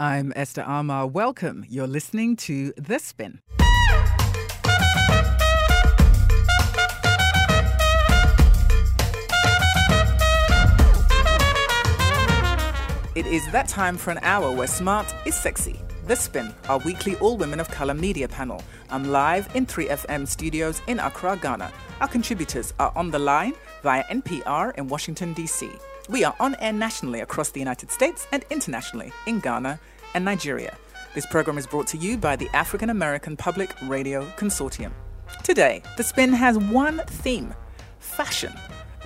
I'm Esther Armah. Welcome. You're listening to The Spin. It is that time for an hour where smart is sexy. The Spin, our weekly all women of color media panel. I'm live in 3FM studios in Accra, Ghana. Our contributors are on the line via NPR in Washington, D.C. We are on air nationally across the United States and internationally in Ghana and Nigeria. This program is brought to you by the African American Public Radio Consortium. Today, The Spin has one theme fashion.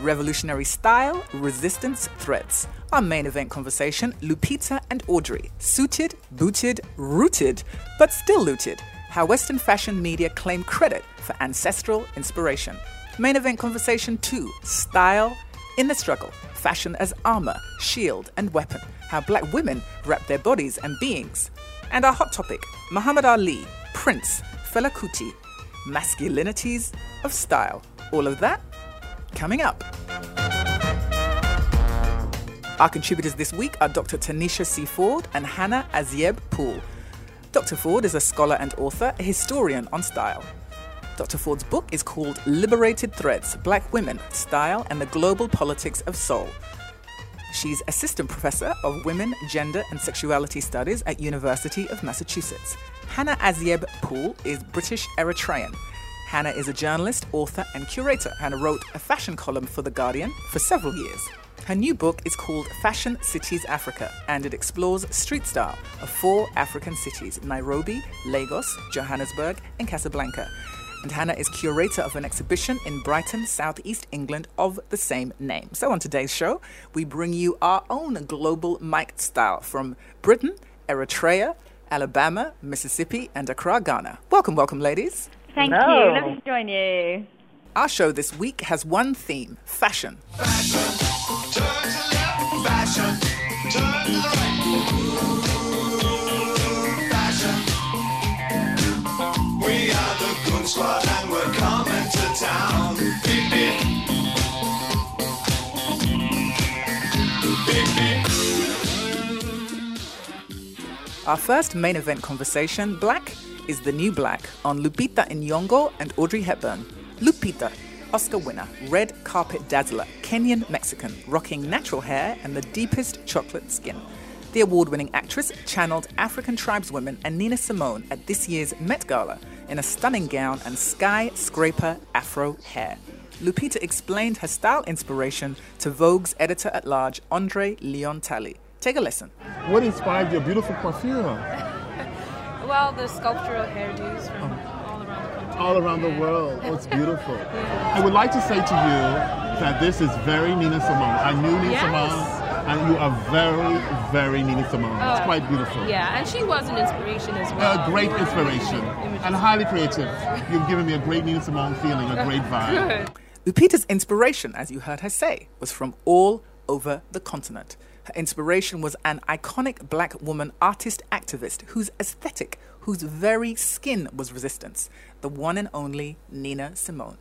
Revolutionary style, resistance, threats. Our main event conversation Lupita and Audrey. Suited, booted, rooted, but still looted. How Western fashion media claim credit for ancestral inspiration. Main event conversation 2 Style in the struggle. Fashion as armor, shield, and weapon. How black women wrap their bodies and beings. And our hot topic Muhammad Ali, Prince, Fela Kuti, masculinities of style. All of that coming up. Our contributors this week are Dr. Tanisha C. Ford and Hannah Azieb Pool. Dr. Ford is a scholar and author, a historian on style. Dr. Ford's book is called Liberated Threads Black Women, Style, and the Global Politics of Soul. She's assistant professor of women, gender, and sexuality studies at University of Massachusetts. Hannah Azieb Pool is British Eritrean. Hannah is a journalist, author, and curator. Hannah wrote a fashion column for The Guardian for several years. Her new book is called Fashion Cities Africa, and it explores street style of four African cities Nairobi, Lagos, Johannesburg, and Casablanca. And Hannah is curator of an exhibition in Brighton, southeast England, of the same name. So, on today's show, we bring you our own global mic style from Britain, Eritrea, Alabama, Mississippi, and Accra, Ghana. Welcome, welcome, ladies. Thank you. Let me join you. Our show this week has one theme fashion. We Our first main event conversation Black is the New Black on Lupita Nyong'o and Audrey Hepburn. Lupita, Oscar winner, red carpet dazzler, Kenyan Mexican, rocking natural hair and the deepest chocolate skin. The award winning actress channeled African tribeswomen and Nina Simone at this year's Met Gala in a stunning gown and skyscraper afro hair. Lupita explained her style inspiration to Vogue's editor at large, Andre Leon Talley. Take a listen. What inspired your beautiful coiffure Well, the sculptural hairdos from oh. all around the country. all around the world? Oh, it's beautiful. I would like to say to you that this is very Nina Simone. I knew Nina Yes. Simone, and you are very, very Nina Simone. it's Oh, quite beautiful. Yeah, and she was an inspiration as well. A great You inspiration and highly creative. You've given me a great Nina Simone feeling, a great vibe. Good. Lupita's inspiration, as you heard her say, was from all over the continent. Her inspiration was an iconic black woman artist activist whose aesthetic, whose very skin was resistance, the one and only Nina Simone.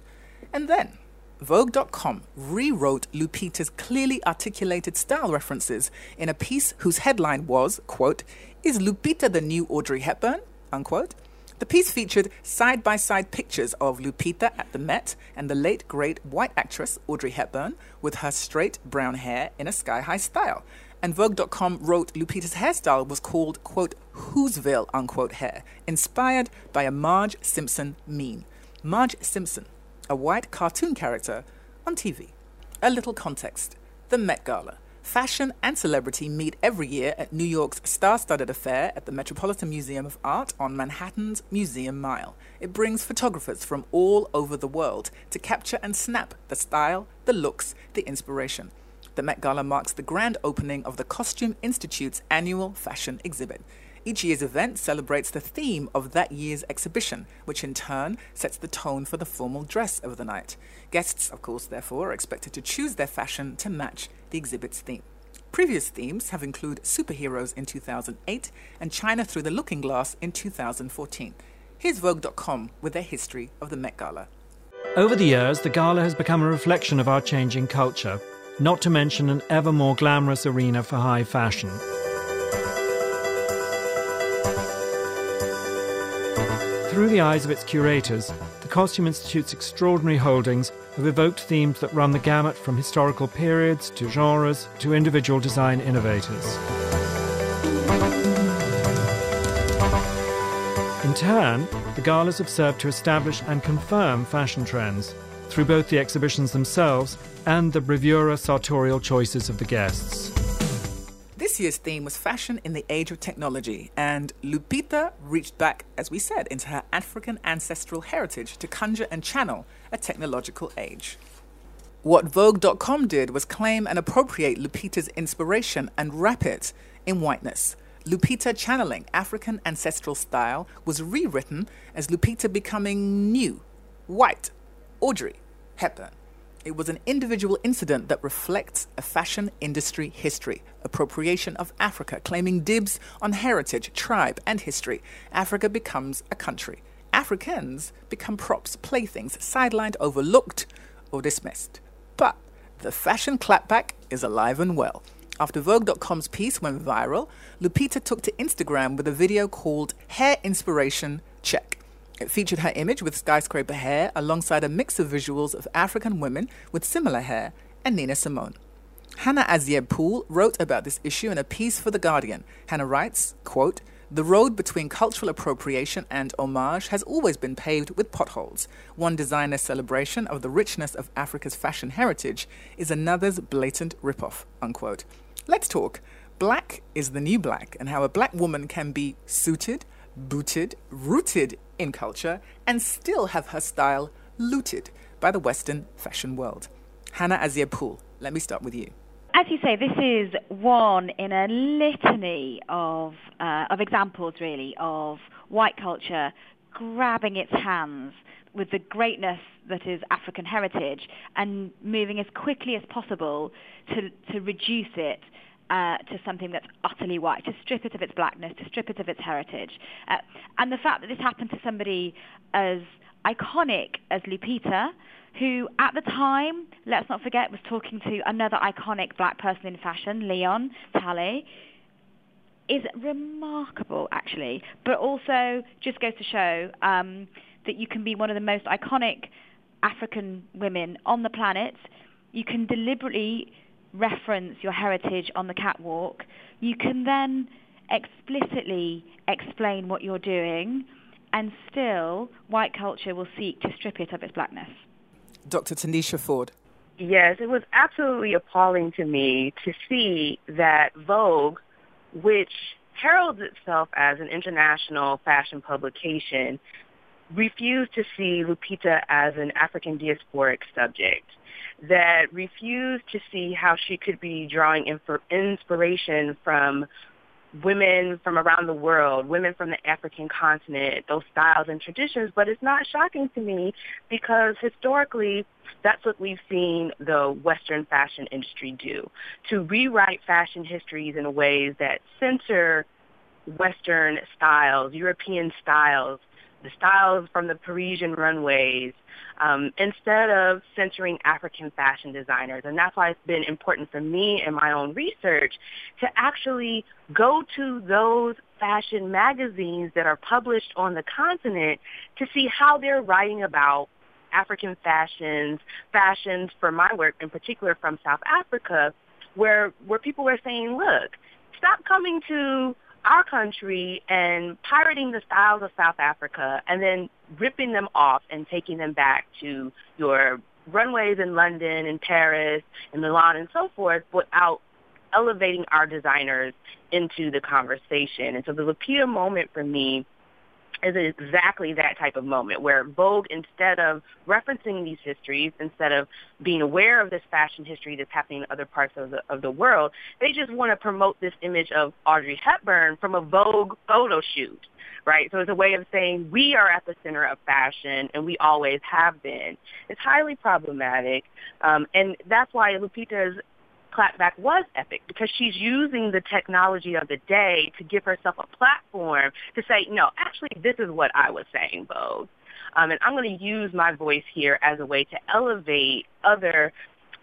And then, Vogue.com rewrote Lupita's clearly articulated style references in a piece whose headline was, quote, Is Lupita the new Audrey Hepburn? Unquote. The piece featured side by side pictures of Lupita at the Met and the late great white actress Audrey Hepburn with her straight brown hair in a sky high style. And Vogue.com wrote Lupita's hairstyle was called, quote, Whoville, unquote, hair, inspired by a Marge Simpson meme. Marge Simpson, a white cartoon character on TV. A little context The Met Gala. Fashion and celebrity meet every year at New York's star studded affair at the Metropolitan Museum of Art on Manhattan's Museum Mile. It brings photographers from all over the world to capture and snap the style, the looks, the inspiration. The Met Gala marks the grand opening of the Costume Institute's annual fashion exhibit. Each year's event celebrates the theme of that year's exhibition, which in turn sets the tone for the formal dress of the night. Guests, of course, therefore, are expected to choose their fashion to match the exhibit's theme. Previous themes have included superheroes in 2008 and China through the looking glass in 2014. Here's Vogue.com with their history of the Met Gala. Over the years, the gala has become a reflection of our changing culture, not to mention an ever more glamorous arena for high fashion. Through the eyes of its curators, the Costume Institute's extraordinary holdings have evoked themes that run the gamut from historical periods to genres to individual design innovators. In turn, the galas have served to establish and confirm fashion trends through both the exhibitions themselves and the bravura sartorial choices of the guests. This year's theme was fashion in the age of technology, and Lupita reached back, as we said, into her African ancestral heritage to conjure and channel a technological age. What Vogue.com did was claim and appropriate Lupita's inspiration and wrap it in whiteness. Lupita channeling African ancestral style was rewritten as Lupita becoming new, white, Audrey Hepburn. It was an individual incident that reflects a fashion industry history, appropriation of Africa, claiming dibs on heritage, tribe, and history. Africa becomes a country. Africans become props, playthings, sidelined, overlooked, or dismissed. But the fashion clapback is alive and well. After Vogue.com's piece went viral, Lupita took to Instagram with a video called Hair Inspiration Check. It featured her image with skyscraper hair alongside a mix of visuals of African women with similar hair and Nina Simone. Hannah Azieb Pool wrote about this issue in a piece for The Guardian. Hannah writes, quote, the road between cultural appropriation and homage has always been paved with potholes. One designer's celebration of the richness of Africa's fashion heritage is another's blatant ripoff. Unquote. Let's talk. Black is the new black, and how a black woman can be suited, booted, rooted in culture, and still have her style looted by the Western fashion world. Hannah Azieb Pool, let me start with you. As you say, this is one in a litany of uh, of examples, really, of white culture grabbing its hands with the greatness that is African heritage and moving as quickly as possible to to reduce it uh, to something that's utterly white, to strip it of its blackness, to strip it of its heritage. Uh, and the fact that this happened to somebody as iconic as Lupita, who at the time, let's not forget, was talking to another iconic black person in fashion, Leon Talley, is remarkable, actually, but also just goes to show um, that you can be one of the most iconic African women on the planet. You can deliberately reference your heritage on the catwalk, you can then explicitly explain what you're doing, and still white culture will seek to strip it of its blackness. Dr. Tanisha Ford. Yes, it was absolutely appalling to me to see that Vogue, which heralds itself as an international fashion publication, refused to see Lupita as an African diasporic subject that refused to see how she could be drawing inspiration from women from around the world, women from the African continent, those styles and traditions. But it's not shocking to me because historically, that's what we've seen the Western fashion industry do, to rewrite fashion histories in ways that censor Western styles, European styles, the styles from the Parisian runways, um, instead of censoring African fashion designers. And that's why it's been important for me in my own research to actually go to those fashion magazines that are published on the continent to see how they're writing about African fashions, fashions for my work in particular from South Africa, where where people were saying, look, stop coming to our country and pirating the styles of South Africa and then ripping them off and taking them back to your runways in London and Paris and Milan and so forth without elevating our designers into the conversation. And so the Lupita moment for me is exactly that type of moment where Vogue, instead of referencing these histories, instead of being aware of this fashion history that's happening in other parts of the of the world, they just want to promote this image of Audrey Hepburn from a Vogue photo shoot, right? So it's a way of saying we are at the center of fashion and we always have been. It's highly problematic, um, and that's why Lupita's clapback was epic because she's using the technology of the day to give herself a platform to say, no, actually, this is what I was saying, Vogue. Um, and I'm going to use my voice here as a way to elevate other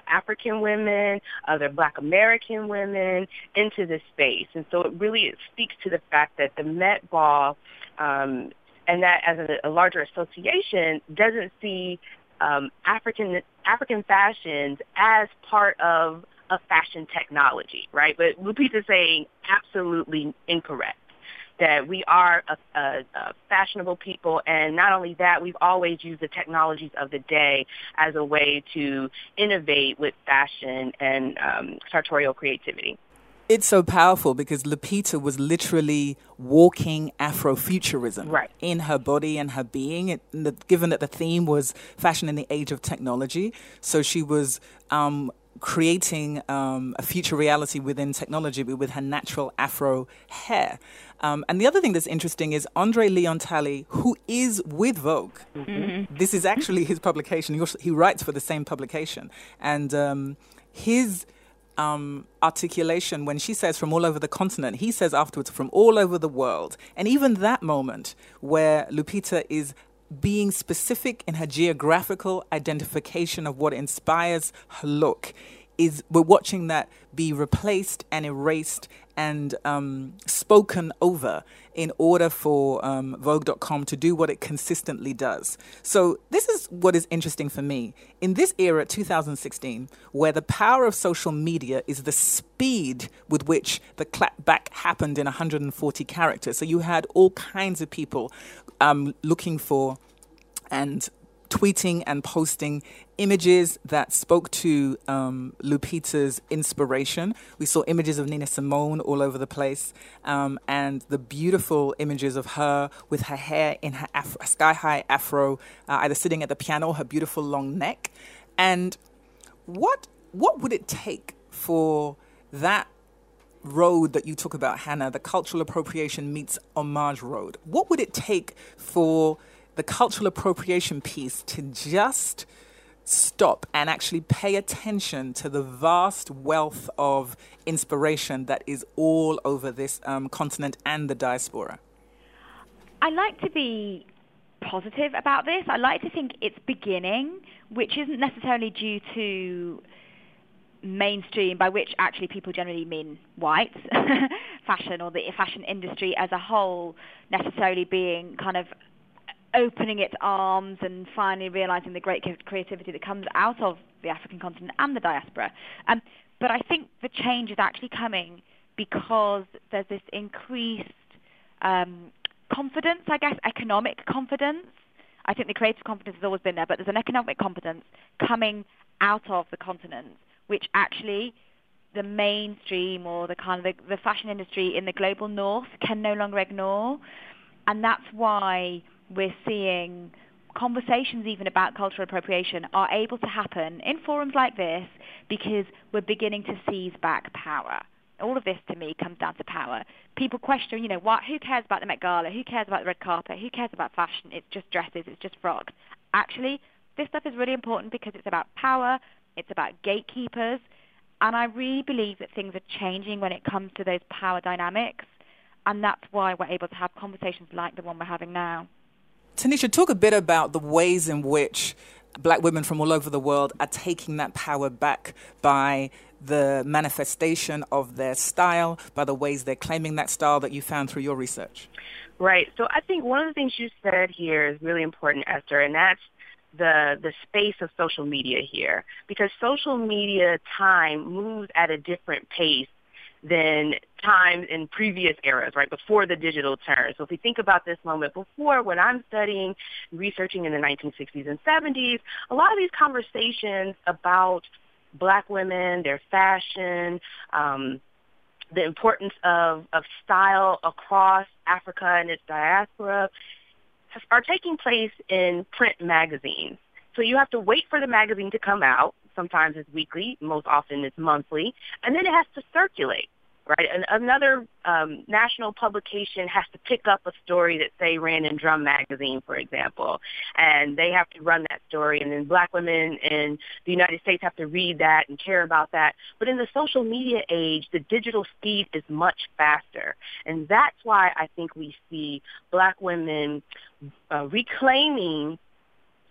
African women, other Black American women into this space. And so it really it speaks to the fact that the Met Ball um, and that as a, a larger association doesn't see um, African African fashions as part of a fashion technology, right? But Lupita's saying absolutely incorrect that we are a, a, a, fashionable people, and not only that, we've always used the technologies of the day as a way to innovate with fashion and um, sartorial creativity. It's so powerful because Lupita was literally walking Afrofuturism right. in her body and her being. It, the, given that the theme was fashion in the age of technology, so she was um, creating um, a future reality within technology, but with her natural Afro hair. Um, and the other thing that's interesting is Andre Leon Talley, who is with Vogue. Mm-hmm. This is actually his publication. He, also, he, writes for the same publication, and um, his um, articulation when she says from all over the continent, he says afterwards from all over the world. And even that moment where Lupita is being specific in her geographical identification of what inspires her look is we're watching that be replaced and erased and um, spoken over in order for um, Vogue.com to do what it consistently does. So, this is what is interesting for me. In this era, 2016, where the power of social media is the speed with which the clapback happened in 140 characters. So, you had all kinds of people um, looking for and tweeting and posting images that spoke to um, Lupita's inspiration. We saw images of Nina Simone all over the place, um, and the beautiful images of her with her hair in her sky high afro, uh, either sitting at the piano, her beautiful long neck. And what what would it take for that road that you talk about, Hannah, the cultural appropriation meets homage road? What would it take for the cultural appropriation piece to just stop and actually pay attention to the vast wealth of inspiration that is all over this um, continent and the diaspora? I like to be positive about this. I like to think it's beginning, which isn't necessarily due to mainstream, by which actually people generally mean white fashion or the fashion industry as a whole necessarily being kind of opening its arms and finally realizing the great creativity that comes out of the African continent and the diaspora. Um, but I think the change is actually coming because there's this increased um, confidence, I guess, economic confidence. I think the creative confidence has always been there, but there's an economic confidence coming out of the continent, which actually the mainstream or the kind of the, the fashion industry in the global north can no longer ignore. And that's why we're seeing conversations even about cultural appropriation are able to happen in forums like this because we're beginning to seize back power. All of this to me comes down to power. People question, you know, what, who cares about the Met Gala? Who cares about the red carpet? Who cares about fashion? It's just dresses, it's just frocks. Actually, this stuff is really important because it's about power, it's about gatekeepers, and I really believe that things are changing when it comes to those power dynamics, and that's why we're able to have conversations like the one we're having now. Tanisha, talk a bit about the ways in which black women from all over the world are taking that power back by the manifestation of their style, by the ways they're claiming that style that you found through your research. Right. So I think one of the things you said here is really important, Esther, and that's the the space of social media here because social media time moves at a different pace than times in previous eras, right, before the digital turn. So if we think about this moment before, when I'm studying, researching in the 1960s and 70s, a lot of these conversations about black women, their fashion, um, the importance of, of style across Africa and its diaspora are taking place in print magazines. So you have to wait for the magazine to come out Sometimes it's weekly, most often it's monthly, and then it has to circulate. Right, and another um, national publication has to pick up a story that say ran in Drum magazine, for example, and they have to run that story, and then Black women in the United States have to read that and care about that. But in the social media age, the digital speed is much faster, and that's why I think we see Black women uh, reclaiming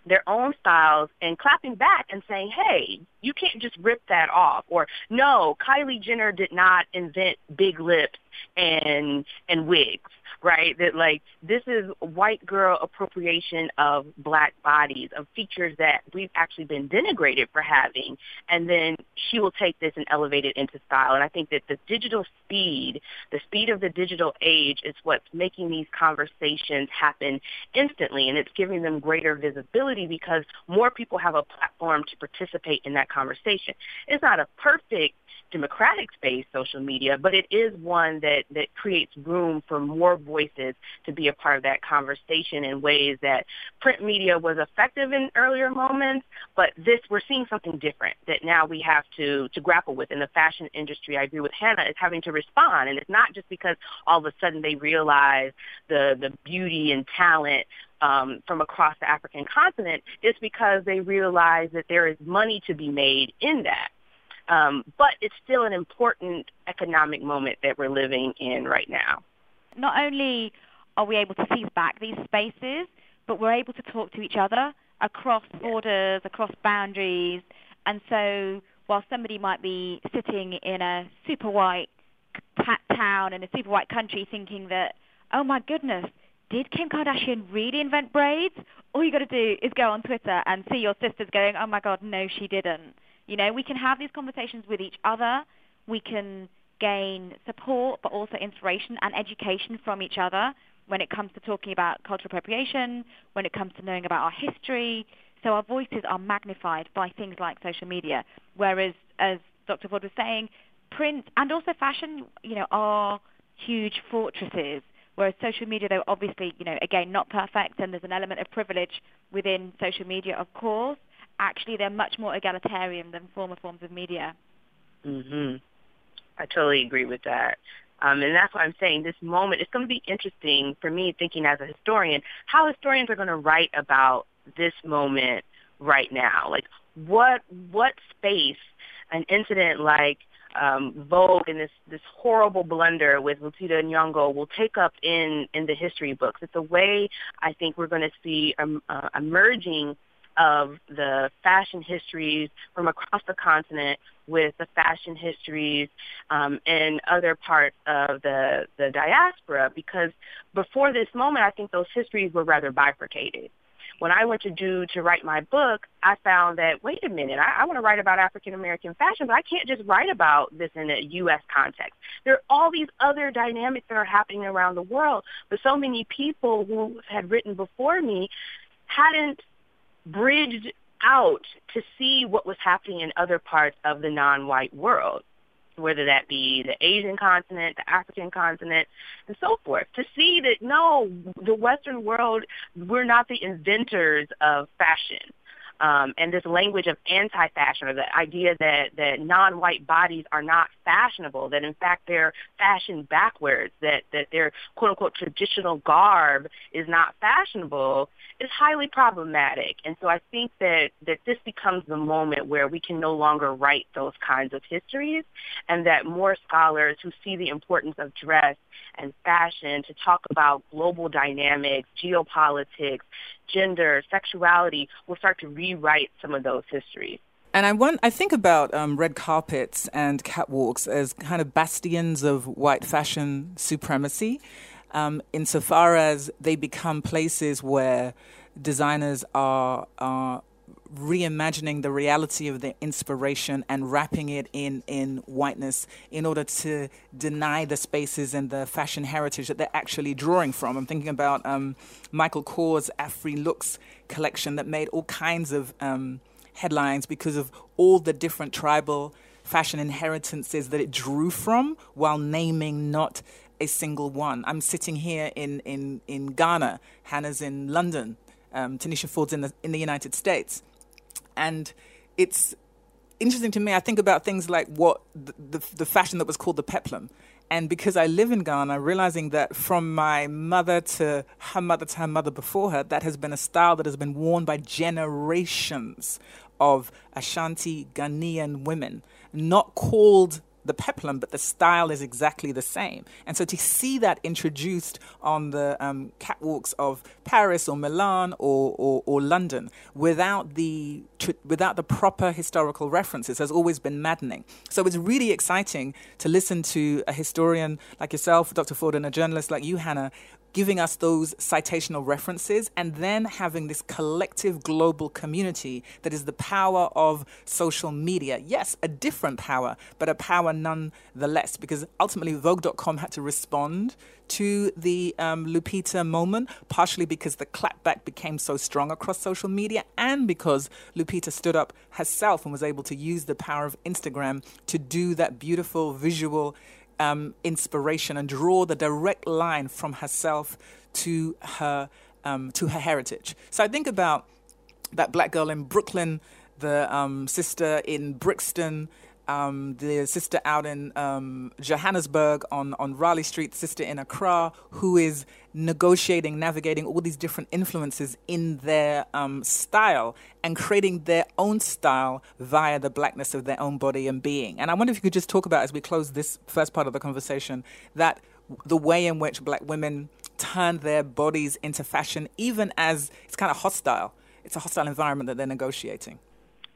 their own styles and clapping back and saying, hey, you can't just rip that off. Or no, Kylie Jenner did not invent big lips and and wigs. right? That like this is white girl appropriation of black bodies, of features that we've actually been denigrated for having, and then she will take this and elevate it into style. And I think that the digital speed, the speed of the digital age, is what's making these conversations happen instantly, and it's giving them greater visibility because more people have a platform to participate in that conversation. It's not a perfect democratic space, social media, but it is one that, that creates room for more voices to be a part of that conversation in ways that print media was effective in earlier moments, but this we're seeing something different that now we have to to grapple with in the fashion industry. I agree with Hannah, is having to respond. And it's not just because all of a sudden they realize the the beauty and talent um, from across the African continent, it's because they realize that there is money to be made in that. Um, but it's still an important economic moment that we're living in right now. Not only are we able to seize back these spaces, but we're able to talk to each other across borders, across boundaries. And so while somebody might be sitting in a super white town in a super white country thinking that, oh my goodness, did Kim Kardashian really invent braids? All you got to do is go on Twitter and see your sisters going, oh my God, no, she didn't. You know, we can have these conversations with each other. We can gain support, but also inspiration and education from each other when it comes to talking about cultural appropriation, when it comes to knowing about our history. So our voices are magnified by things like social media. Whereas, as Dr. Ford was saying, print and also fashion, you know, are huge fortresses. Whereas social media, though, obviously, you know, again, not perfect, and there's an element of privilege within social media, of course actually they're much more egalitarian than former forms of media. Mm-hmm. I totally agree with that. Um, and that's why I'm saying this moment, it's going to be interesting for me thinking as a historian, how historians are going to write about this moment right now. Like what, what space an incident like um, Vogue and this, this horrible blunder with Lupita Nyong'o will take up in, in the history books. It's a way I think we're going to see um, uh, emerging of the fashion histories from across the continent with the fashion histories um, in other parts of the, the diaspora because before this moment, I think those histories were rather bifurcated. When I went to do to write my book, I found that wait a minute, I, I want to write about African American fashion, but I can't just write about this in a U.S. context. There are all these other dynamics that are happening around the world, but so many people who had written before me hadn't bridged out to see what was happening in other parts of the non-white world, whether that be the Asian continent, the African continent, and so forth, to see that no, the Western world, we're not the inventors of fashion um, and this language of anti-fashion or the idea that, that non-white bodies are not fashionable, that in fact they're fashioned backwards, that, that their quote-unquote traditional garb is not fashionable is highly problematic. And so I think that, that this becomes the moment where we can no longer write those kinds of histories and that more scholars who see the importance of dress and fashion to talk about global dynamics, geopolitics, gender, sexuality will start to rewrite some of those histories. And I want, I think about um, red carpets and catwalks as kind of bastions of white fashion supremacy, um, insofar as they become places where designers are are reimagining the reality of the inspiration and wrapping it in, in whiteness in order to deny the spaces and the fashion heritage that they're actually drawing from. I'm thinking about um, Michael Kors' Afri Looks collection that made all kinds of um, headlines because of all the different tribal fashion inheritances that it drew from while naming not a single one. I'm sitting here in, in, in Ghana, Hannah's in London, um, Tanisha Ford's in the, in the United States and it's interesting to me. I think about things like what the, the, the fashion that was called the peplum. And because I live in Ghana, realizing that from my mother to her mother to her mother before her, that has been a style that has been worn by generations of Ashanti Ghanaian women, not called the peplum, but the style is exactly the same. And so to see that introduced on the um, catwalks of Paris or Milan or, or, or London without the tr- without the proper historical references has always been maddening. So it's really exciting to listen to a historian like yourself, Dr. Ford, and a journalist like you, Hannah, giving us those citational references and then having this collective global community that is the power of social media. Yes, a different power, but a power nonetheless, because ultimately Vogue.com had to respond to the um, Lupita moment, partially because the clapback became so strong across social media and because Lupita stood up herself and was able to use the power of Instagram to do that beautiful visual um, inspiration and draw the direct line from herself to her um, to her heritage. So I think about that black girl in Brooklyn, the um, sister in Brixton, um, the sister out in um, Johannesburg on, on Raleigh Street, sister in Accra, who is negotiating, navigating all these different influences in their um, style and creating their own style via the blackness of their own body and being. And I wonder if you could just talk about, as we close this first part of the conversation, that the way in which black women turn their bodies into fashion, even as it's kind of hostile. It's a hostile environment that they're negotiating.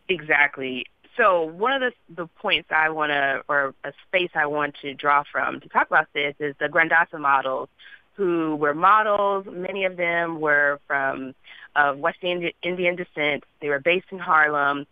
Exactly. So one of the the points I want to, or a space I want to draw from to talk about this is the Grandassa models, who were models. Many of them were from of West Indian descent. They were based in Harlem,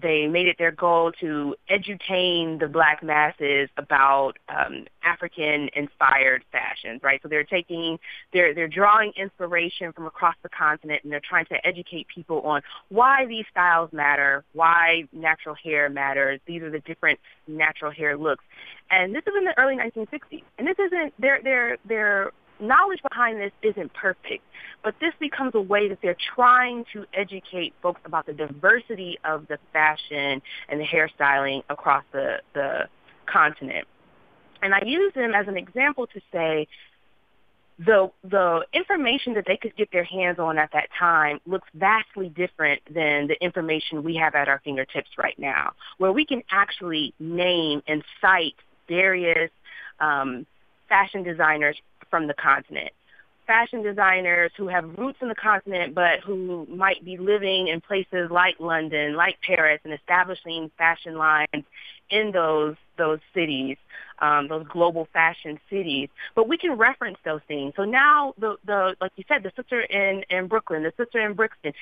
they made it their goal to edutain the black masses about um, African-inspired fashions, right? So they're taking, they're they're drawing inspiration from across the continent, and they're trying to educate people on why these styles matter, why natural hair matters. These are the different natural hair looks, and this is in the early 1960s. And this isn't they're they're they're knowledge behind this isn't perfect, but this becomes a way that they're trying to educate folks about the diversity of the fashion and the hairstyling across the, the continent. And I use them as an example to say the the information that they could get their hands on at that time looks vastly different than the information we have at our fingertips right now, where we can actually name and cite various um, fashion designers from the continent. Fashion designers who have roots in the continent but who might be living in places like London, like Paris, and establishing fashion lines in those those cities um, those global fashion cities. But we can reference those things. So now the the like you said, the sister in in Brooklyn, the sister in Brixton,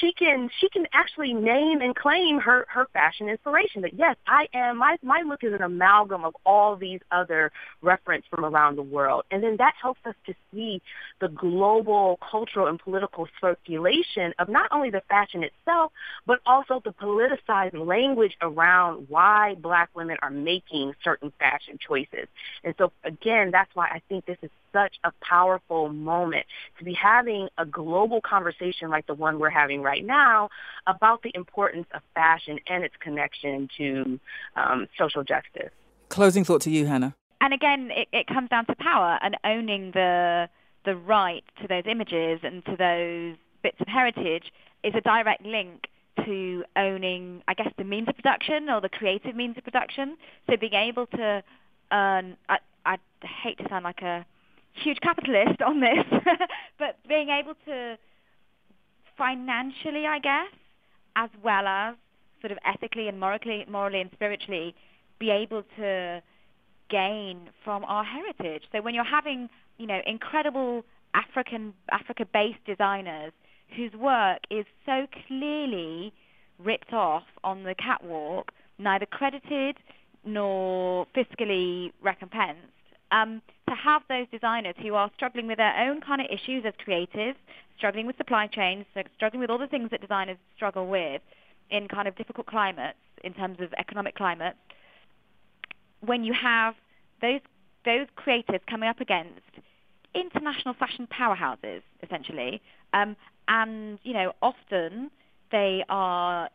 she can she can actually name and claim her her fashion inspiration. That yes, I am my my look is an amalgam of all these other reference from around the world, and then that helps us to see the global cultural and political circulation of not only the fashion itself, but also the politicized language around why Black women are making certain fashion fashion choices. And so again, that's why I think this is such a powerful moment to be having a global conversation like the one we're having right now about the importance of fashion and its connection to um, social justice. Closing thought to you, Hannah. And again, it, it comes down to power and owning the the right to those images and to those bits of heritage is a direct link to owning, I guess, the means of production or the creative means of production. So being able to earn, I, I hate to sound like a huge capitalist on this, but being able to financially, I guess, as well as sort of ethically and morally, morally and spiritually, be able to gain from our heritage. So when you're having, you know, incredible African Africa-based designers whose work is so clearly ripped off on the catwalk, neither credited nor fiscally recompensed. Um, to have those designers who are struggling with their own kind of issues as creatives, struggling with supply chains, struggling with all the things that designers struggle with in kind of difficult climates, in terms of economic climates, when you have those those creators coming up against international fashion powerhouses, essentially, um, and you know often they are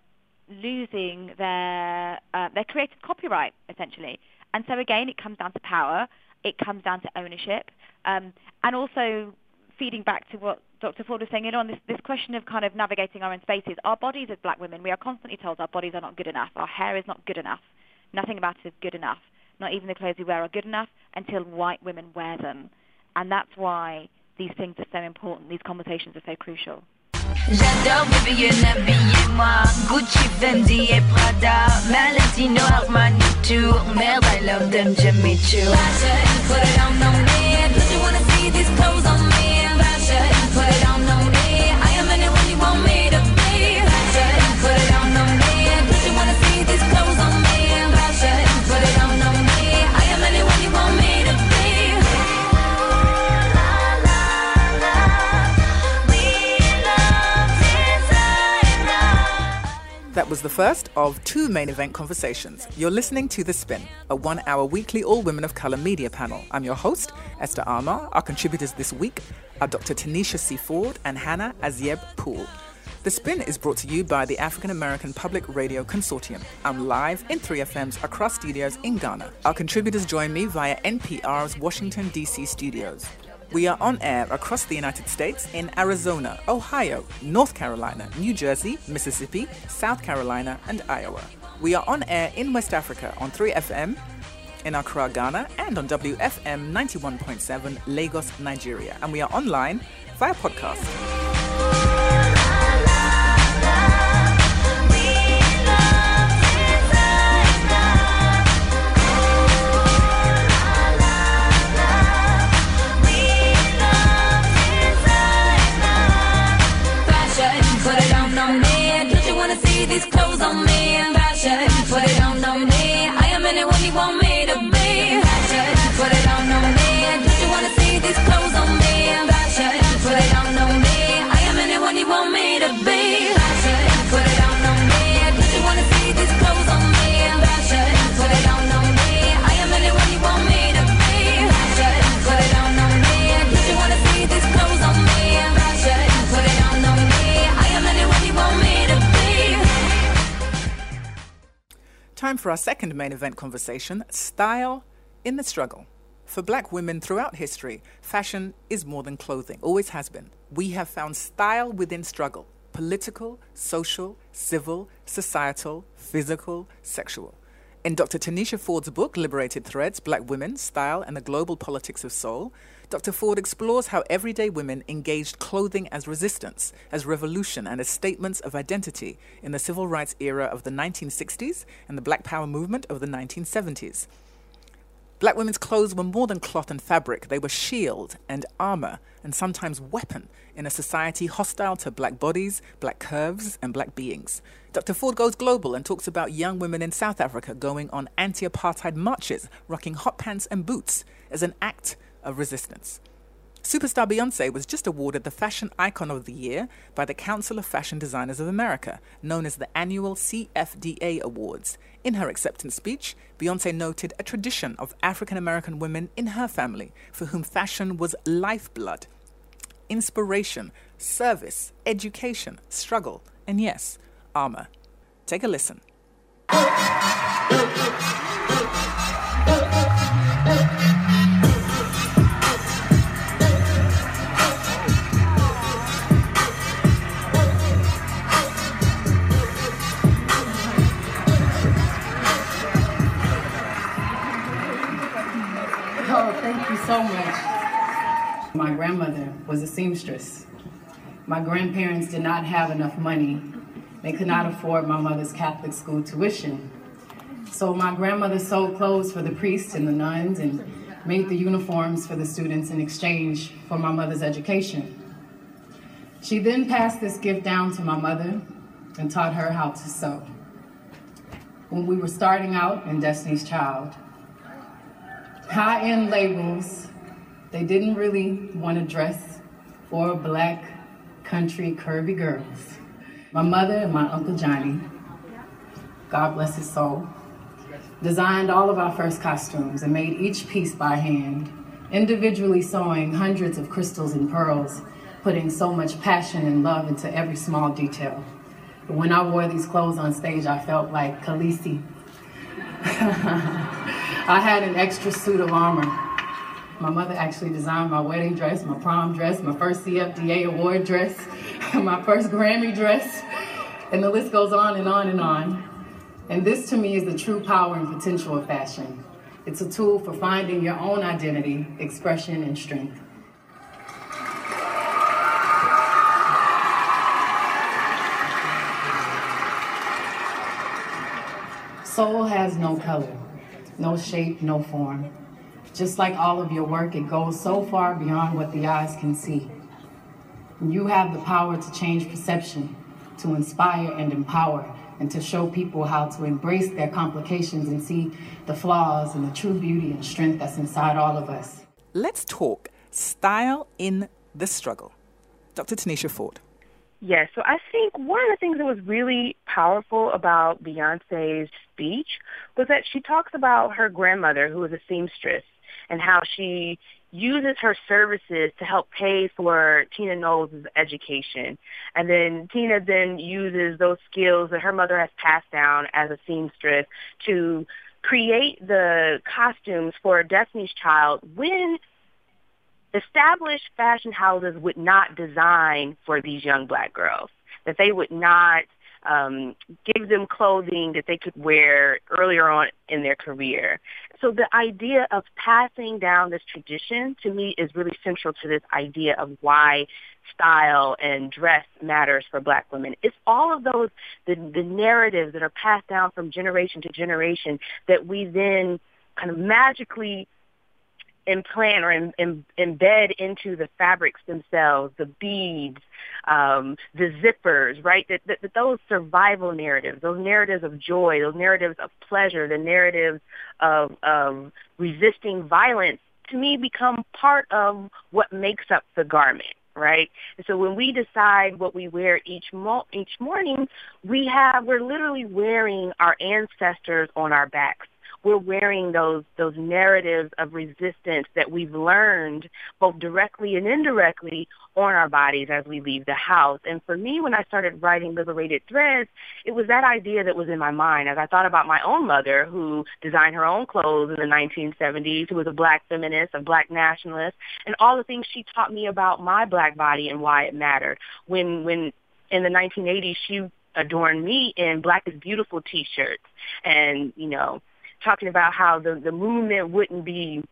losing their uh, their creative copyright essentially. And so again, it comes down to power. It comes down to ownership, um, and also feeding back to what Dr. Ford was saying you know, on this, this question of kind of navigating our own spaces. Our bodies as black women, we are constantly told our bodies are not good enough. Our hair is not good enough. Nothing about it is good enough. not even the clothes we wear are good enough until white women wear them. And that's why these things are so important. These conversations are so crucial. J'adore Vivienne habillez-moi Gucci, Fendi et Prada. Valentino, Armani, Tour. Merde, I love them Jimmy Choo Fashion, put it on, on me. Don't you wanna see these clothes on That was the first of two main event conversations. You're listening to The Spin, a one hour weekly all women of colour media panel. I'm your host, Esther Armah. Our contributors this week are Dr. Tanisha C. Ford and Hannah Azieb Pool. The Spin is brought to you by the African American Public Radio Consortium. I'm live in 3FM's Accra studios in Ghana. Our contributors join me via NPR's Washington, D.C. studios. We are on air across the United States in Arizona, Ohio, North Carolina, New Jersey, Mississippi, South Carolina, and Iowa. We are on air in West Africa on 3FM in Accra, Ghana, and on WFM 91.7 Lagos, Nigeria. And we are online via podcast. Time for our second main event conversation Style in the Struggle. For black women throughout history, fashion is more than clothing, always has been. We have found style within struggle political, social, civil, societal, physical, sexual. In Dr. Tanisha Ford's book, Liberated Threads Black Women, Style, and the Global Politics of Soul, Dr. Ford explores how everyday women engaged clothing as resistance, as revolution, and as statements of identity in the civil rights era of the 1960s and the Black Power movement of the 1970s. Black women's clothes were more than cloth and fabric, they were shield and armor, and sometimes weapon, in a society hostile to black bodies, black curves, and black beings. Dr. Ford goes global and talks about young women in South Africa going on anti apartheid marches, rocking hot pants and boots as an act of resistance. Superstar Beyonce was just awarded the Fashion Icon of the Year by the Council of Fashion Designers of America, known as the annual CFDA Awards. In her acceptance speech, Beyonce noted a tradition of African American women in her family for whom fashion was lifeblood, inspiration, service, education, struggle, and yes, armor. Take a listen. So much. My grandmother was a seamstress. My grandparents did not have enough money. They could not afford my mother's Catholic school tuition. So my grandmother sewed clothes for the priests and the nuns and made the uniforms for the students in exchange for my mother's education. She then passed this gift down to my mother and taught her how to sew. When we were starting out in Destiny's Child, high-end labels, they didn't really want to dress for black country curvy girls. My mother and my uncle Johnny, God bless his soul, designed all of our first costumes and made each piece by hand, individually sewing hundreds of crystals and pearls, putting so much passion and love into every small detail. But when I wore these clothes on stage, I felt like Khaleesi. I had an extra suit of armor. My mother actually designed my wedding dress, my prom dress, my first CFDA award dress, my first Grammy dress, and the list goes on and on and on. And this to me is the true power and potential of fashion. It's a tool for finding your own identity, expression, and strength. Soul has no color, no shape, no form. Just like all of your work, it goes so far beyond what the eyes can see. You have the power to change perception, to inspire and empower, and to show people how to embrace their complications and see the flaws and the true beauty and strength that's inside all of us. Let's talk style in the struggle. Dr. Tanisha Ford. Yes, so I think one of the things that was really powerful about Beyonce's speech was that she talks about her grandmother, who was a seamstress, and how she uses her services to help pay for Tina Knowles' education. And then Tina then uses those skills that her mother has passed down as a seamstress to create the costumes for Destiny's Child when established fashion houses would not design for these young black girls, that they would not um, give them clothing that they could wear earlier on in their career. So the idea of passing down this tradition to me is really central to this idea of why style and dress matters for black women. It's all of those, the, the narratives that are passed down from generation to generation that we then kind of magically implant or in, in, embed into the fabrics themselves, the beads, um, the zippers, right? That, that, that those survival narratives, those narratives of joy, those narratives of pleasure, the narratives of, of resisting violence, to me become part of what makes up the garment right? And so when we decide what we wear each mo- each morning, we have we're literally wearing our ancestors on our backs we're wearing those those narratives of resistance that we've learned both directly and indirectly on our bodies as we leave the house. And for me, when I started writing Liberated Threads, it was that idea that was in my mind as I thought about my own mother who designed her own clothes in the 1970s, who was a black feminist, a black nationalist, and all the things she taught me about my black body and why it mattered. When when in the 1980s she adorned me in Black is Beautiful t-shirts and, you know, talking about how the, the movement wouldn't be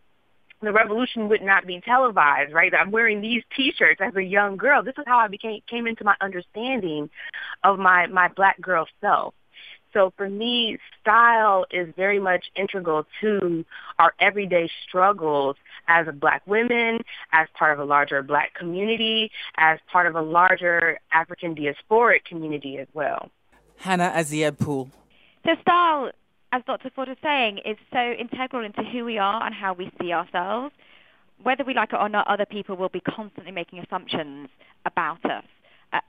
the revolution would not be televised, right? I'm wearing these T-shirts as a young girl. This is how I became came into my understanding of my my black girl self. So for me, style is very much integral to our everyday struggles as a black women, as part of a larger black community, as part of a larger African diasporic community as well. Hannah Azieb Pool. So style as Dr. Ford is saying, is so integral into who we are and how we see ourselves. Whether we like it or not, other people will be constantly making assumptions about us. Uh,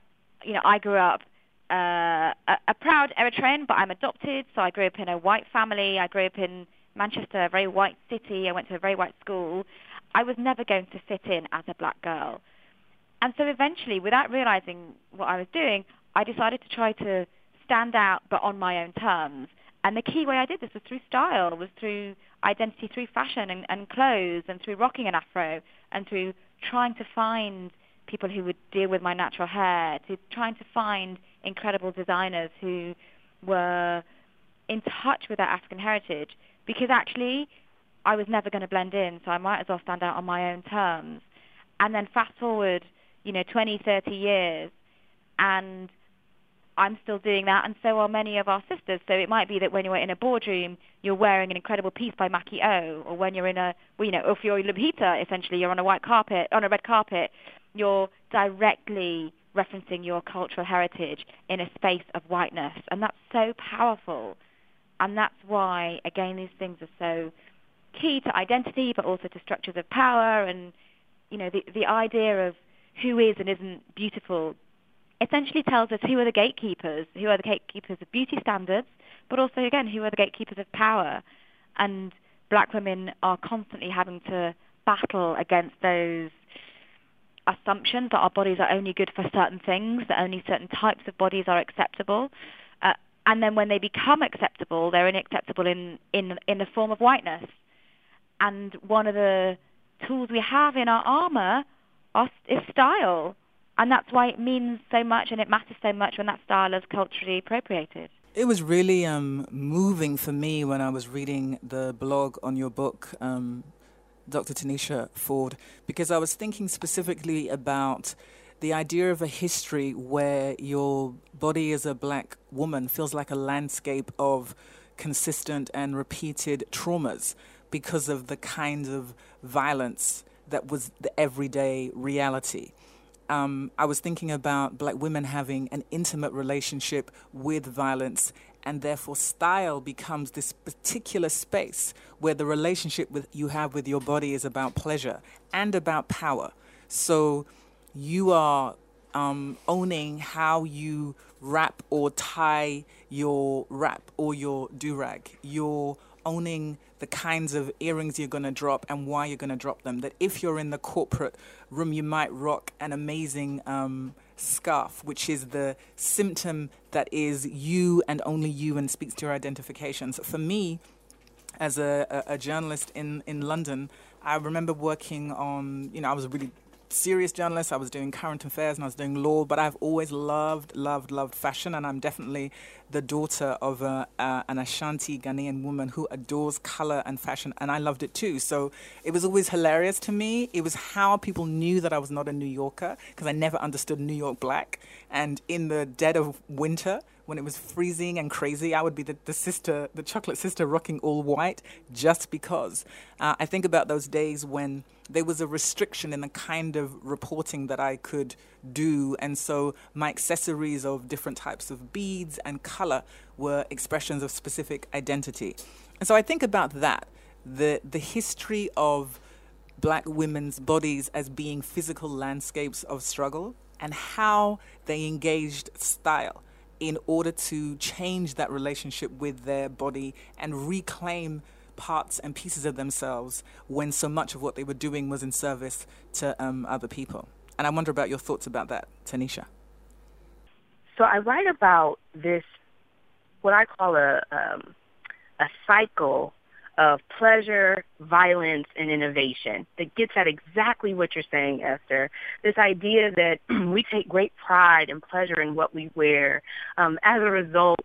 you know, I grew up uh, a, a proud Eritrean, but I'm adopted, so I grew up in a white family. I grew up in Manchester, a very white city. I went to a very white school. I was never going to fit in as a black girl. And so eventually, without realizing what I was doing, I decided to try to stand out, but on my own terms. And the key way I did this was through style, was through identity, through fashion and, and clothes, and through rocking an afro, and through trying to find people who would deal with my natural hair, to trying to find incredible designers who were in touch with their African heritage. Because actually, I was never going to blend in, so I might as well stand out on my own terms. And then fast forward, you know, 20, 30 years, and I'm still doing that, and so are many of our sisters. So it might be that when you're in a boardroom, you're wearing an incredible piece by Mackie O, or when you're in a, well, you know, if you're Lupita, essentially, you're on a white carpet, on a red carpet, you're directly referencing your cultural heritage in a space of whiteness, and that's so powerful. And that's why, again, these things are so key to identity, but also to structures of power, and you know, the the idea of who is and isn't beautiful essentially tells us who are the gatekeepers, who are the gatekeepers of beauty standards, but also, again, who are the gatekeepers of power. And black women are constantly having to battle against those assumptions that our bodies are only good for certain things, that only certain types of bodies are acceptable. Uh, and then when they become acceptable, they're unacceptable in, in, in the form of whiteness. And one of the tools we have in our armor is style and that's why it means so much and it matters so much when that style is culturally appropriated. It was really um, moving for me when I was reading the blog on your book, um, Dr. Tanisha Ford, because I was thinking specifically about the idea of a history where your body as a black woman feels like a landscape of consistent and repeated traumas because of the kind of violence that was the everyday reality. Um, I was thinking about black women having an intimate relationship with violence, and therefore style becomes this particular space where the relationship with you have with your body is about pleasure and about power. So you are um, owning how you wrap or tie your wrap or your do rag. You're owning the kinds of earrings you're going to drop and why you're going to drop them. That if you're in the corporate room, you might rock an amazing um, scarf, which is the symptom that is you and only you and speaks to your identification. So for me, as a, a, a journalist in, in London, I remember working on, you know, I was really serious journalist. I was doing current affairs and I was doing law, but I've always loved, loved, loved fashion, and I'm definitely the daughter of a, uh, an Ashanti Ghanaian woman who adores color and fashion, and I loved it too. So it was always hilarious to me. It was how people knew that I was not a New Yorker because I never understood New York black. And in the dead of winter, when it was freezing and crazy, I would be the, the sister, the chocolate sister, rocking all white just because. Uh, I think about those days when there was a restriction in the kind of reporting that I could do. And so my accessories of different types of beads and color were expressions of specific identity. And so I think about that the, the history of black women's bodies as being physical landscapes of struggle and how they engaged style in order to change that relationship with their body and reclaim parts and pieces of themselves when so much of what they were doing was in service to um, other people. And I wonder about your thoughts about that, Tanisha. So I write about this, what I call a um, a cycle of pleasure, violence, and innovation that gets at exactly what you're saying, Esther. This idea that we take great pride and pleasure in what we wear. Um, as a result,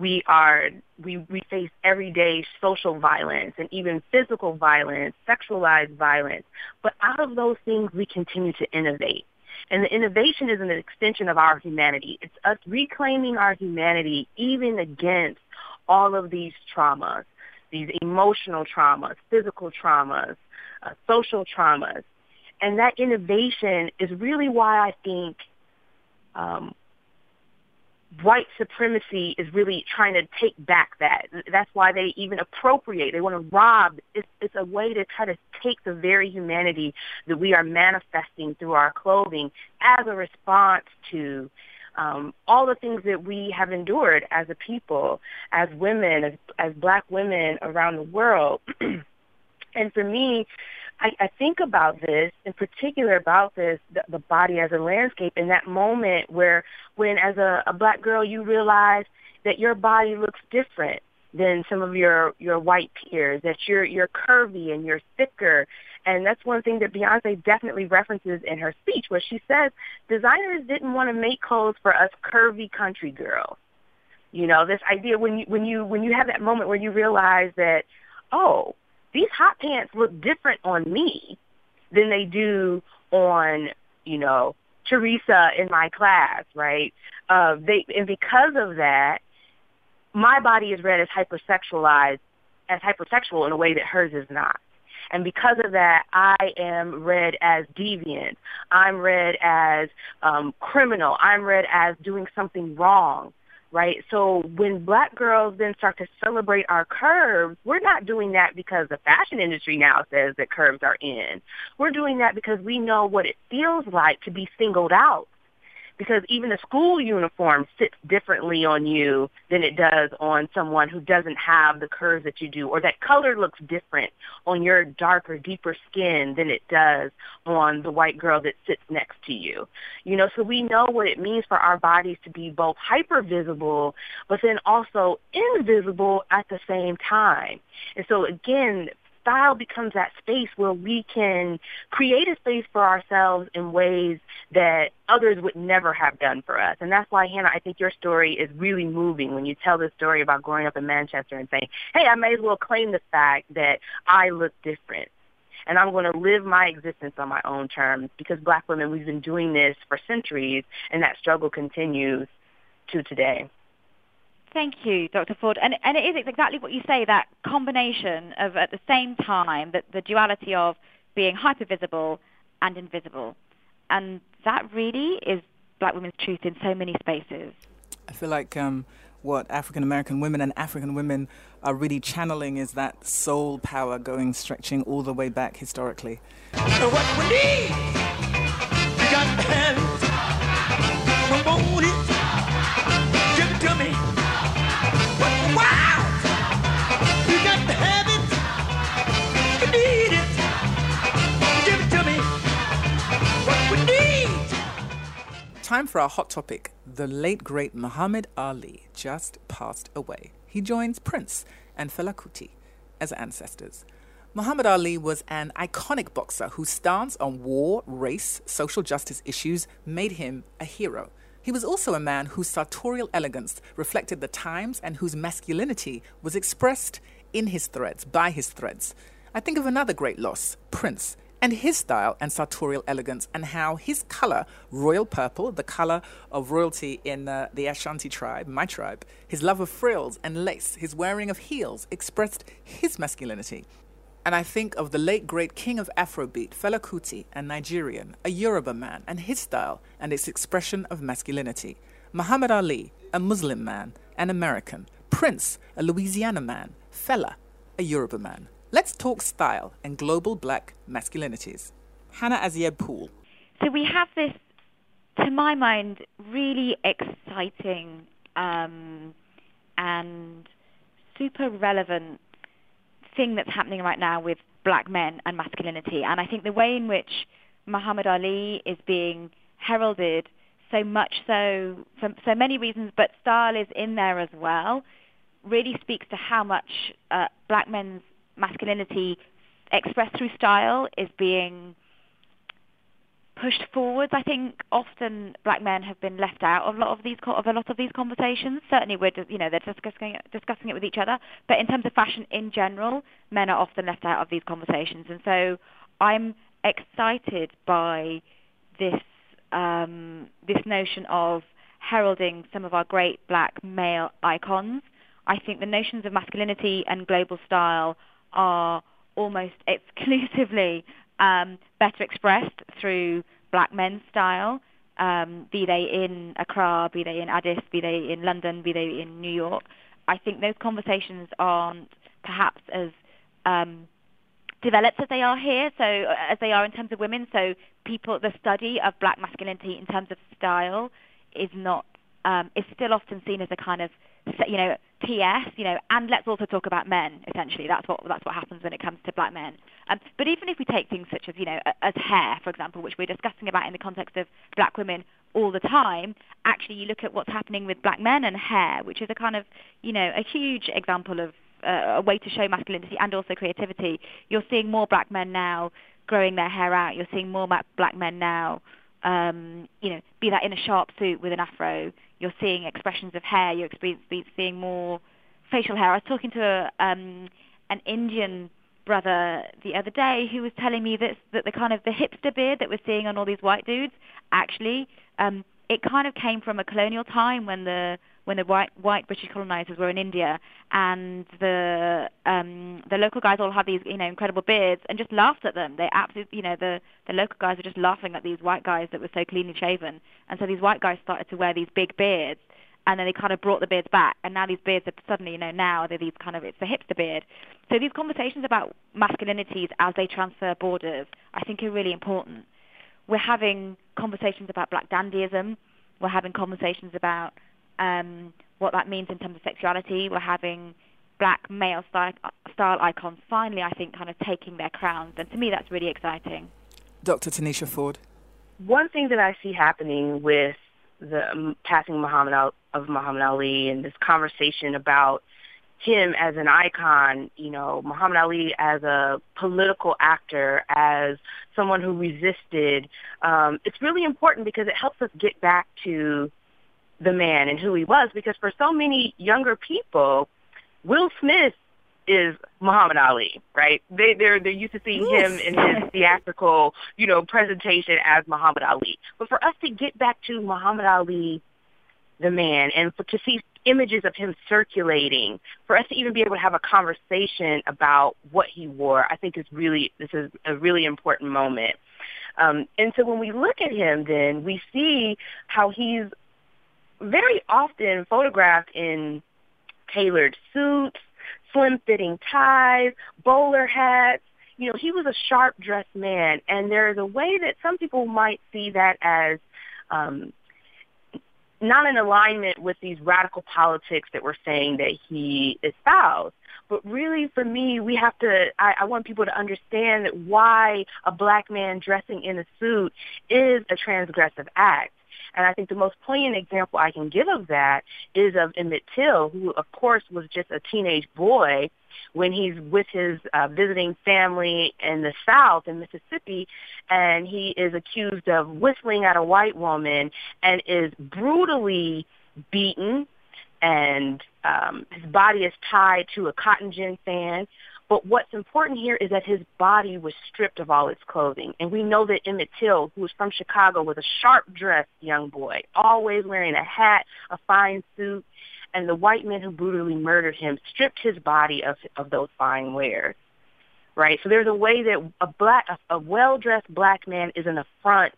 we are we, we face everyday social violence and even physical violence, sexualized violence. But out of those things, we continue to innovate. And the innovation is an extension of our humanity. It's us reclaiming our humanity even against all of these traumas, these emotional traumas, physical traumas, uh, social traumas. And that innovation is really why I think um, white supremacy is really trying to take back that. That's why they even appropriate. They want to rob. It's, it's a way to try to take the very humanity that we are manifesting through our clothing as a response to um, all the things that we have endured as a people, as women, as, as black women around the world. and for me, I, I think about this, in particular about this, the, the body as a landscape, in that moment where, when as a, a black girl you realize that your body looks different than some of your your white peers, that you're you're curvy and you're thicker, and that's one thing that Beyonce definitely references in her speech, where she says designers didn't want to make clothes for us curvy country girls. You know, this idea when you when you when you have that moment where you realize that, oh, these hot pants look different on me than they do on, you know, Teresa in my class, right? Uh, they and because of that, my body is read as hypersexualized, as hypersexual in a way that hers is not. And because of that, I am read as deviant. I'm read as um, criminal. I'm read as doing something wrong right? So when black girls then start to celebrate our curves, we're not doing that because the fashion industry now says that curves are in. We're doing that because we know what it feels like to be singled out because even the school uniform sits differently on you than it does on someone who doesn't have the curves that you do, or that color looks different on your darker, deeper skin than it does on the white girl that sits next to you. You know, so we know what it means for our bodies to be both hyper visible, but then also invisible at the same time. And so again, style becomes that space where we can create a space for ourselves in ways that others would never have done for us. And that's why, Hannah, I think your story is really moving when you tell this story about growing up in Manchester and saying, hey, I may as well claim the fact that I look different and I'm going to live my existence on my own terms because black women, we've been doing this for centuries and that struggle continues to today. Thank you, Dr. Ford. And, and it is exactly what you say, that combination of, at the same time, that the duality of being hypervisible and invisible. And that really is black women's truth in so many spaces. I feel like um, what African American women and African women are really channeling is that soul power going, stretching all the way back historically. What we need, you got Time for our hot topic. The late great Muhammad Ali just passed away. He joins Prince and Fela Kuti as ancestors. Muhammad Ali was an iconic boxer whose stance on war, race, social justice issues made him a hero. He was also a man whose sartorial elegance reflected the times and whose masculinity was expressed in his threads, by his threads. I think of another great loss, Prince, and his style and sartorial elegance, and how his color, royal purple, the color of royalty in uh, the Ashanti tribe, my tribe, his love of frills and lace, his wearing of heels, expressed his masculinity. And I think of the late great king of Afrobeat, Fela Kuti, a Nigerian, a Yoruba man, and his style and its expression of masculinity. Muhammad Ali, a Muslim man, an American. Prince, a Louisiana man. Fela, a Yoruba man. Let's talk style and global black masculinities. Hannah Azieb Pool. So we have this, to my mind, really exciting um, and super relevant thing that's happening right now with black men and masculinity. And I think the way in which Muhammad Ali is being heralded so much so for so many reasons, but style is in there as well, really speaks to how much uh, black men's masculinity expressed through style is being pushed forwards. I think often black men have been left out of a lot of these of a lot of these conversations. Certainly, we're you know they're discussing discussing it with each other. But in terms of fashion in general, men are often left out of these conversations. And so I'm excited by this um, this notion of heralding some of our great black male icons. I think the notions of masculinity and global style are almost exclusively um, better expressed through black men's style, um, be they in Accra, be they in Addis, be they in London, be they in New York. I think those conversations aren't perhaps as um, developed as they are here, so as they are in terms of women. So people, the study of black masculinity in terms of style is not um, is still often seen as a kind of you know TS, you know, and let's also talk about men. Essentially, that's what that's what happens when it comes to black men. Um, but even if we take things such as you know as hair, for example, which we're discussing about in the context of black women all the time, actually you look at what's happening with black men and hair, which is a kind of you know a huge example of uh, a way to show masculinity and also creativity. You're seeing more black men now growing their hair out. You're seeing more black men now, um, you know, be that in a sharp suit with an afro. You're seeing expressions of hair. You're seeing more facial hair. I was talking to a, um, an Indian brother the other day who was telling me that that the kind of the hipster beard that we're seeing on all these white dudes actually um, it kind of came from a colonial time when the when the white white British colonizers were in India and the um the local guys all had these you know incredible beards and just laughed at them. They absolutely you know the the local guys were just laughing at these white guys that were so cleanly shaven, and so these white guys started to wear these big beards. And then they kind of brought the beards back, and now these beards are suddenly, you know, now they're these kind of it's the hipster beard. So these conversations about masculinities as they transfer borders, I think, are really important. We're having conversations about black dandyism. We're having conversations about um, what that means in terms of sexuality. We're having black male style, style icons finally, I think, kind of taking their crowns. And to me, that's really exciting. Dr. Tanisha Ford. One thing that I see happening with the um, passing Muhammad Al- of Muhammad Ali and this conversation about him as an icon, you know, Muhammad Ali as a political actor, as someone who resisted, um, it's really important because it helps us get back to the man and who he was. Because for so many younger people, Will Smith is Muhammad Ali, right? They they're they're used to seeing him in his theatrical, you know, presentation as Muhammad Ali. But for us to get back to Muhammad Ali the man and for, to see images of him circulating for us to even be able to have a conversation about what he wore i think is really this is a really important moment um, and so when we look at him then we see how he's very often photographed in tailored suits slim fitting ties bowler hats you know he was a sharp dressed man and there is a way that some people might see that as um, not in alignment with these radical politics that we're saying that he espoused. But really, for me, we have to, I, I want people to understand that why a black man dressing in a suit is a transgressive act. And I think the most poignant example I can give of that is of Emmett Till, who, of course, was just a teenage boy when he's with his uh, visiting family in the South in Mississippi, and he is accused of whistling at a white woman and is brutally beaten, and um, his body is tied to a cotton gin fan. But what's important here is that his body was stripped of all its clothing. And we know that Emmett Till, who was from Chicago, was a sharp-dressed young boy, always wearing a hat, a fine suit, and the white men who brutally murdered him stripped his body of of those fine wares. Right? So there's a way that a black a, well-dressed black man is an affront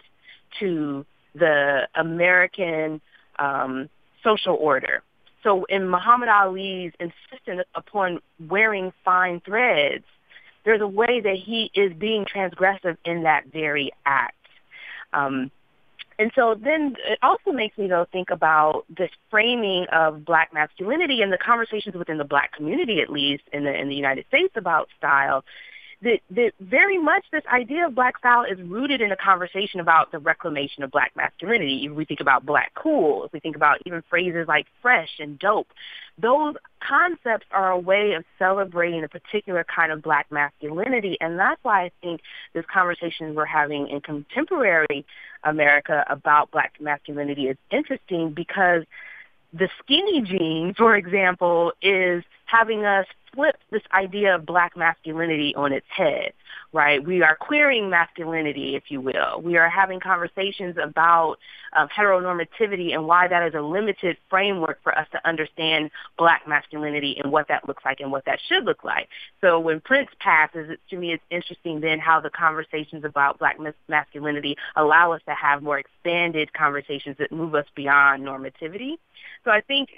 to the American um, social order. So in Muhammad Ali's insistence upon wearing fine threads, there's a way that he is being transgressive in that very act. Um, and so then it also makes me though think about this framing of black masculinity and the conversations within the black community at least in the in the United States about style that, that very much this idea of black style is rooted in a conversation about the reclamation of black masculinity. If we think about black cool, if we think about even phrases like fresh and dope, those concepts are a way of celebrating a particular kind of black masculinity. And that's why I think this conversation we're having in contemporary America about black masculinity is interesting because the skinny jean, for example, is having us flip this idea of black masculinity on its head, right? We are queering masculinity, if you will. We are having conversations about um, heteronormativity and why that is a limited framework for us to understand black masculinity and what that looks like and what that should look like. So when Prince passes, it, to me it's interesting then how the conversations about black mas- masculinity allow us to have more expanded conversations that move us beyond normativity. So I think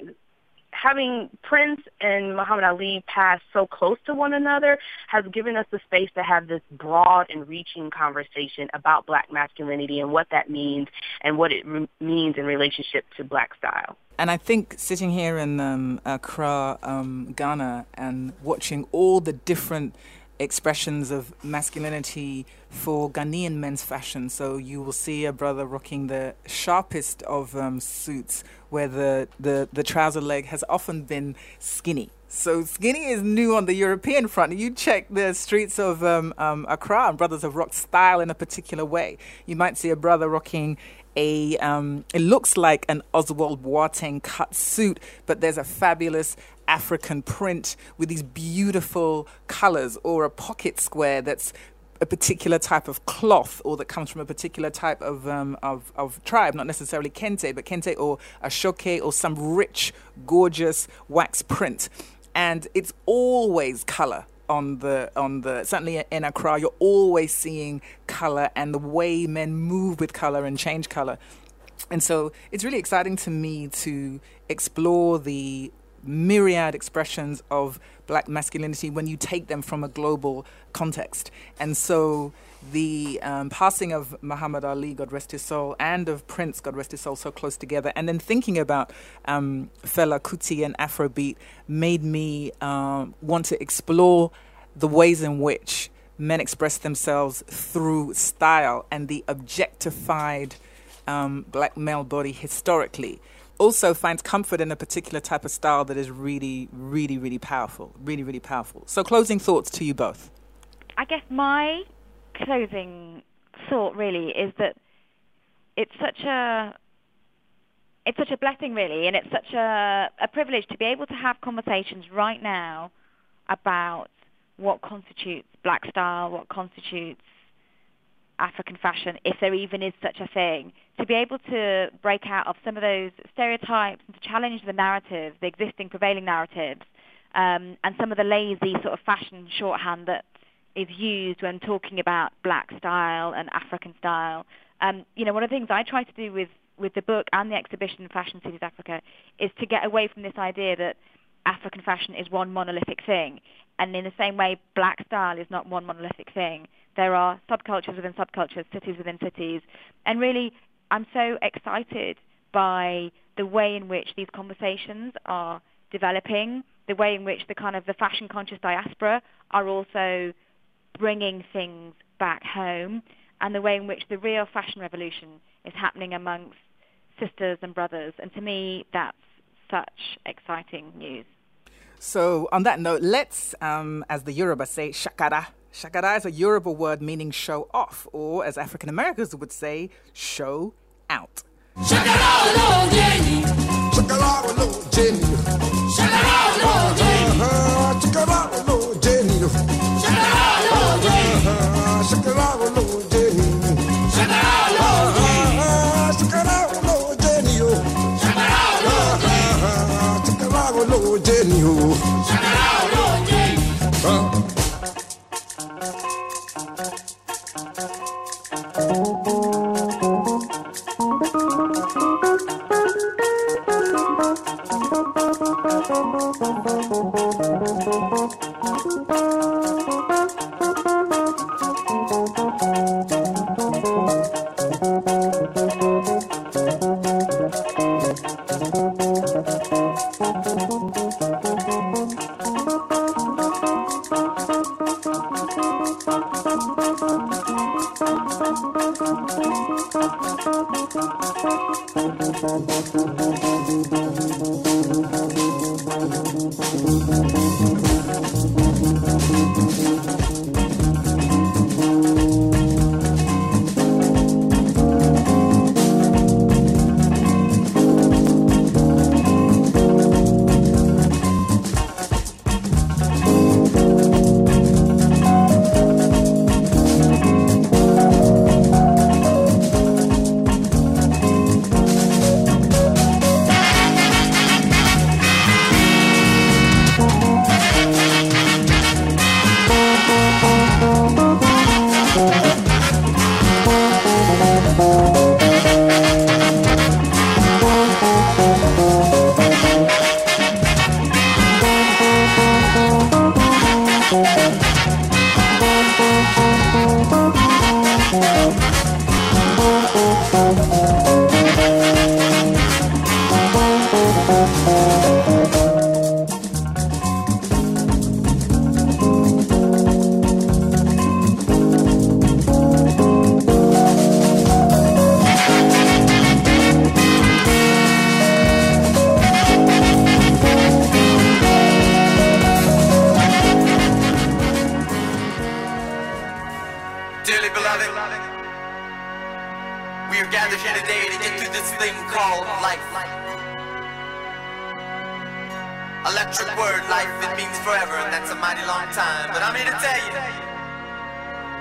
having Prince and Muhammad Ali pass so close to one another has given us the space to have this broad and reaching conversation about black masculinity and what that means and what it re- means in relationship to black style. And I think sitting here in um, Accra, um, Ghana, and watching all the different expressions of masculinity for Ghanaian men's fashion. So you will see a brother rocking the sharpest of um, suits where the, the, the trouser leg has often been skinny. So skinny is new on the European front. You check the streets of um, um, Accra, and brothers have rocked style in a particular way. You might see a brother rocking a um, it looks like an Ozwald Boateng cut suit, but there's a fabulous African print with these beautiful colors, or a pocket square that's a particular type of cloth or that comes from a particular type of, um, of, of tribe, not necessarily kente, but kente or ashoke or some rich, gorgeous wax print. And it's always color on the on the certainly in Accra you're always seeing color and the way men move with color and change color and so it's really exciting to me to explore the myriad expressions of black masculinity when you take them from a global context. And so the um, passing of Muhammad Ali, God rest his soul, and of Prince, God rest his soul, so close together, and then thinking about um, Fela Kuti and Afrobeat made me um, want to explore the ways in which men express themselves through style and the objectified um, black male body historically also finds comfort in a particular type of style that is really, really, really powerful. Really, really powerful. So, closing thoughts to you both. I guess my closing thought really is that it's such a it's such a blessing really and it's such a, a privilege to be able to have conversations right now about what constitutes black style, what constitutes African fashion, if there even is such a thing, to be able to break out of some of those stereotypes and to challenge the narrative, the existing prevailing narratives, um, and some of the lazy sort of fashion shorthand that is used when talking about black style and African style. Um, you know, one of the things I try to do with, with the book and the exhibition Fashion Cities Africa is to get away from this idea that African fashion is one monolithic thing. And in the same way, black style is not one monolithic thing. There are subcultures within subcultures, cities within cities. And really, I'm so excited by the way in which these conversations are developing, the way in which the kind of the fashion conscious diaspora are also bringing things back home, and the way in which the real fashion revolution is happening amongst sisters and brothers. And to me, that's such exciting news. So, on that note, let's, um, as the Yoruba say, shakara. Shakara is a Yoruba word meaning show off, or as African Americans would say, show out. Dearly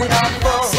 What's it all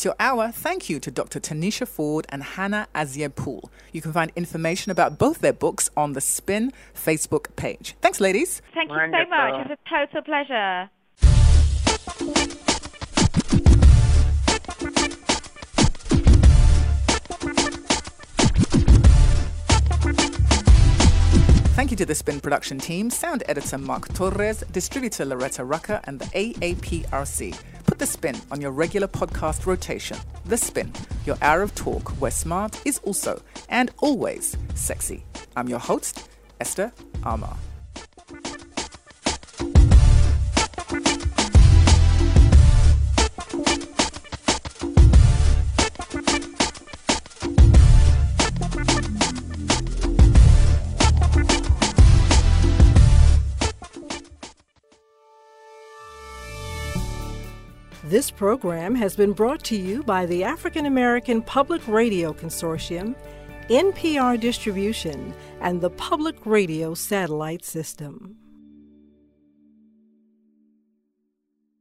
That's your hour. Thank you to Dr. Tanisha Ford and Hannah Azieb Pool. You can find information about both their books on the Spin Facebook page. Thanks, ladies. Thank you so much. It's a total pleasure. Thank you to the Spin production team, sound editor Mark Torres, distributor Loretta Rucker, and the AAPRC. Put the spin on your regular podcast rotation. The Spin, your hour of talk where smart is also and always sexy. I'm your host, Esther Armah. This program has been brought to you by the African American Public Radio Consortium, NPR Distribution, and the Public Radio Satellite System.